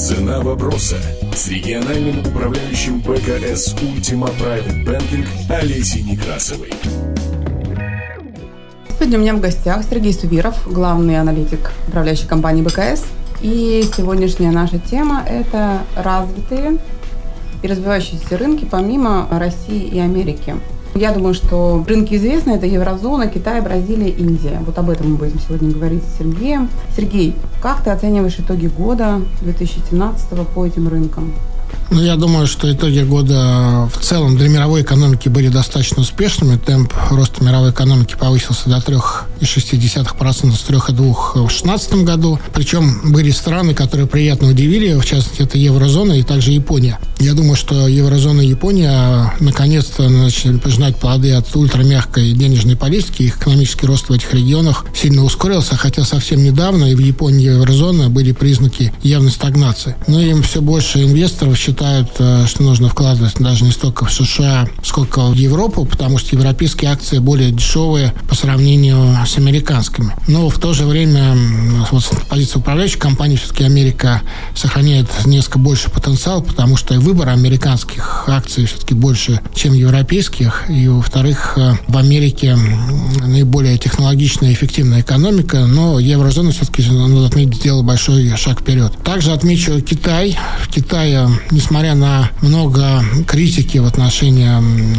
Цена вопроса с региональным управляющим БКС Ultima Private Banking Олесей Некрасовой. Сегодня у меня в гостях Сергей Сувиров, главный аналитик управляющей компании БКС. И сегодняшняя наша тема – это развитые и развивающиеся рынки помимо России и Америки. Я думаю, что рынки известны. Это Еврозона, Китай, Бразилия, Индия. Вот об этом мы будем сегодня говорить с Сергеем. Сергей, как ты оцениваешь итоги года 2017 по этим рынкам? Ну, я думаю, что итоги года в целом для мировой экономики были достаточно успешными. Темп роста мировой экономики повысился до 3,6% с 3,2% в 2016 году. Причем были страны, которые приятно удивили, в частности, это еврозона и также Япония. Я думаю, что еврозона и Япония наконец-то начали пожинать плоды от ультрамягкой денежной политики. Их экономический рост в этих регионах сильно ускорился, хотя совсем недавно и в Японии, и еврозоны были признаки явной стагнации. Но им все больше инвесторов считают, э, что нужно вкладывать даже не столько в США, сколько в Европу, потому что европейские акции более дешевые по сравнению с американскими. Но в то же время вот с позиции управляющей компании все-таки Америка сохраняет несколько больше потенциал, потому что выбор американских акций все-таки больше, чем европейских. И, во-вторых, э, в Америке наиболее технологичная и эффективная экономика, но еврозона все-таки, надо отметить, сделала большой шаг вперед. Также отмечу Китай. В Китае несмотря на много критики в отношении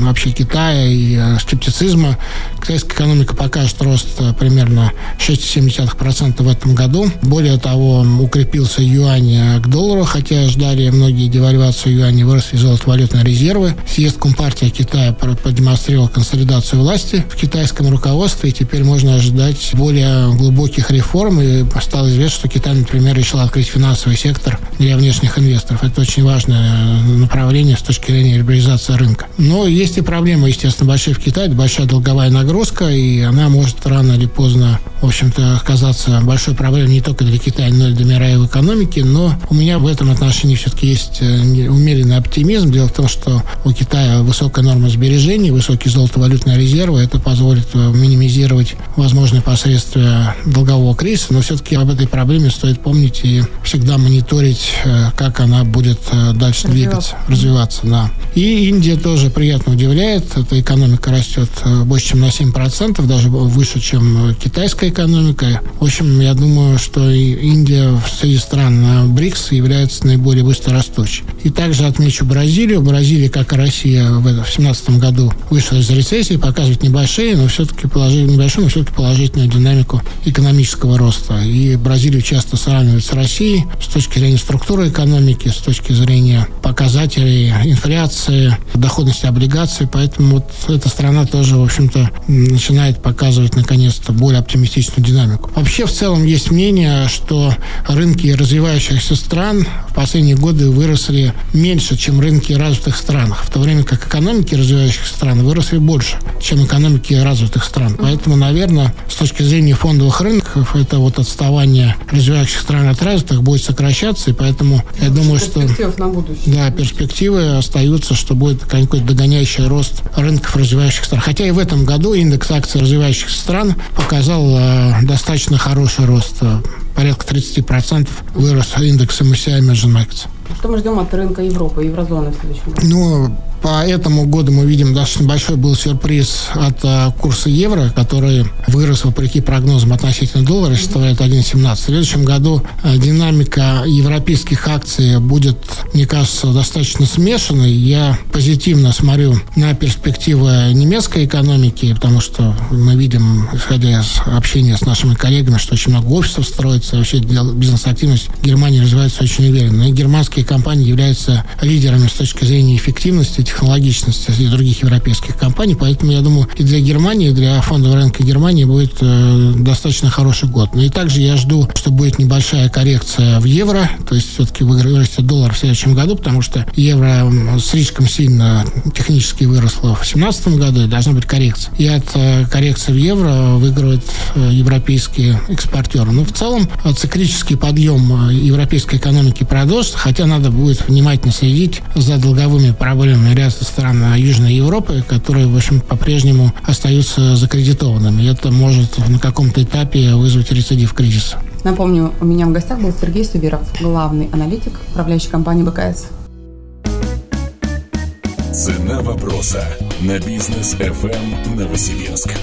вообще Китая и э, скептицизма, китайская экономика покажет рост э, примерно 6,7% в этом году. Более того, укрепился юань э, к доллару, хотя ждали многие девальвацию юаня, выросли золотовалютные резервы. Съезд Компартии Китая продемонстрировал консолидацию власти в китайском руководстве, и теперь можно ожидать более глубоких реформ. И стало известно, что Китай, например, решил открыть финансовый сектор для внешних инвесторов. Это очень важно важное направление с точки зрения либерализации рынка. Но есть и проблема, естественно, большая в Китае, это большая долговая нагрузка, и она может рано или поздно, в общем-то, оказаться большой проблемой не только для Китая, но и для мировой экономики. Но у меня в этом отношении все-таки есть э, умеренный оптимизм. Дело в том, что у Китая высокая норма сбережений, высокие золотовалютные резервы. Это позволит э, минимизировать возможные последствия долгового кризиса. Но все-таки об этой проблеме стоит помнить и всегда мониторить, э, как она будет дальше двигаться, развиваться, да. И Индия тоже приятно удивляет. Эта экономика растет больше, чем на 7%, даже выше, чем китайская экономика. В общем, я думаю, что и Индия среди стран э, БРИКС является наиболее быстро растущей. И также отмечу Бразилию. Бразилия, как и Россия в 2017 году, вышла из рецессии, показывает небольшие, но все-таки положительную, небольшую, но все-таки положительную динамику экономического роста. И Бразилию часто сравнивают с Россией с точки зрения структуры экономики, с точки зрения показателей инфляции, доходности облигаций. Поэтому вот эта страна тоже, в общем-то, начинает показывать, наконец-то, более оптимистичную динамику. Вообще, в целом, есть мнение, что рынки развивающихся стран в последние годы выросли меньше, чем рынки развитых стран, в то время как экономики развивающихся стран выросли больше, чем экономики развитых стран. Поэтому, наверное, с точки зрения фондовых рынков, это вот отставание развивающих стран от развитых будет сокращаться, и поэтому я думаю, что будущее. Да, перспективы остаются, что будет какой-то догоняющий рост рынков развивающих стран. Хотя и в этом году индекс акций развивающихся стран показал э, достаточно хороший рост. Порядка 30% вырос индекс MSCI Emerging Markets. Что мы ждем от рынка Европы, еврозоны в следующем году? Ну, по этому году мы видим достаточно большой был сюрприз от а, курса евро, который вырос вопреки прогнозам относительно доллара, составляет 1,17. В следующем году а, динамика европейских акций будет, мне кажется, достаточно смешанной. Я позитивно смотрю на перспективы немецкой экономики, потому что мы видим, исходя из общения с нашими коллегами, что очень много офисов строится, вообще бизнес-активность Германии развивается очень уверенно. И германские компании являются лидерами с точки зрения эффективности технологичности и других европейских компаний. Поэтому, я думаю, и для Германии, и для фондового рынка Германии будет э, достаточно хороший год. Но и также я жду, что будет небольшая коррекция в евро, то есть все-таки вырастет доллар в следующем году, потому что евро слишком сильно технически выросло в 2017 году, и должна быть коррекция. И от э, коррекции в евро выигрывают э, европейские экспортеры. Но в целом э, циклический подъем э, европейской экономики продолжится, хотя надо будет внимательно следить за долговыми проблемами рубля со Южной Европы, которые, в общем, по-прежнему остаются закредитованными. Это может на каком-то этапе вызвать рецидив кризиса. Напомню, у меня в гостях был Сергей Субиров, главный аналитик управляющей компании БКС. Цена вопроса на бизнес FM Новосибирск.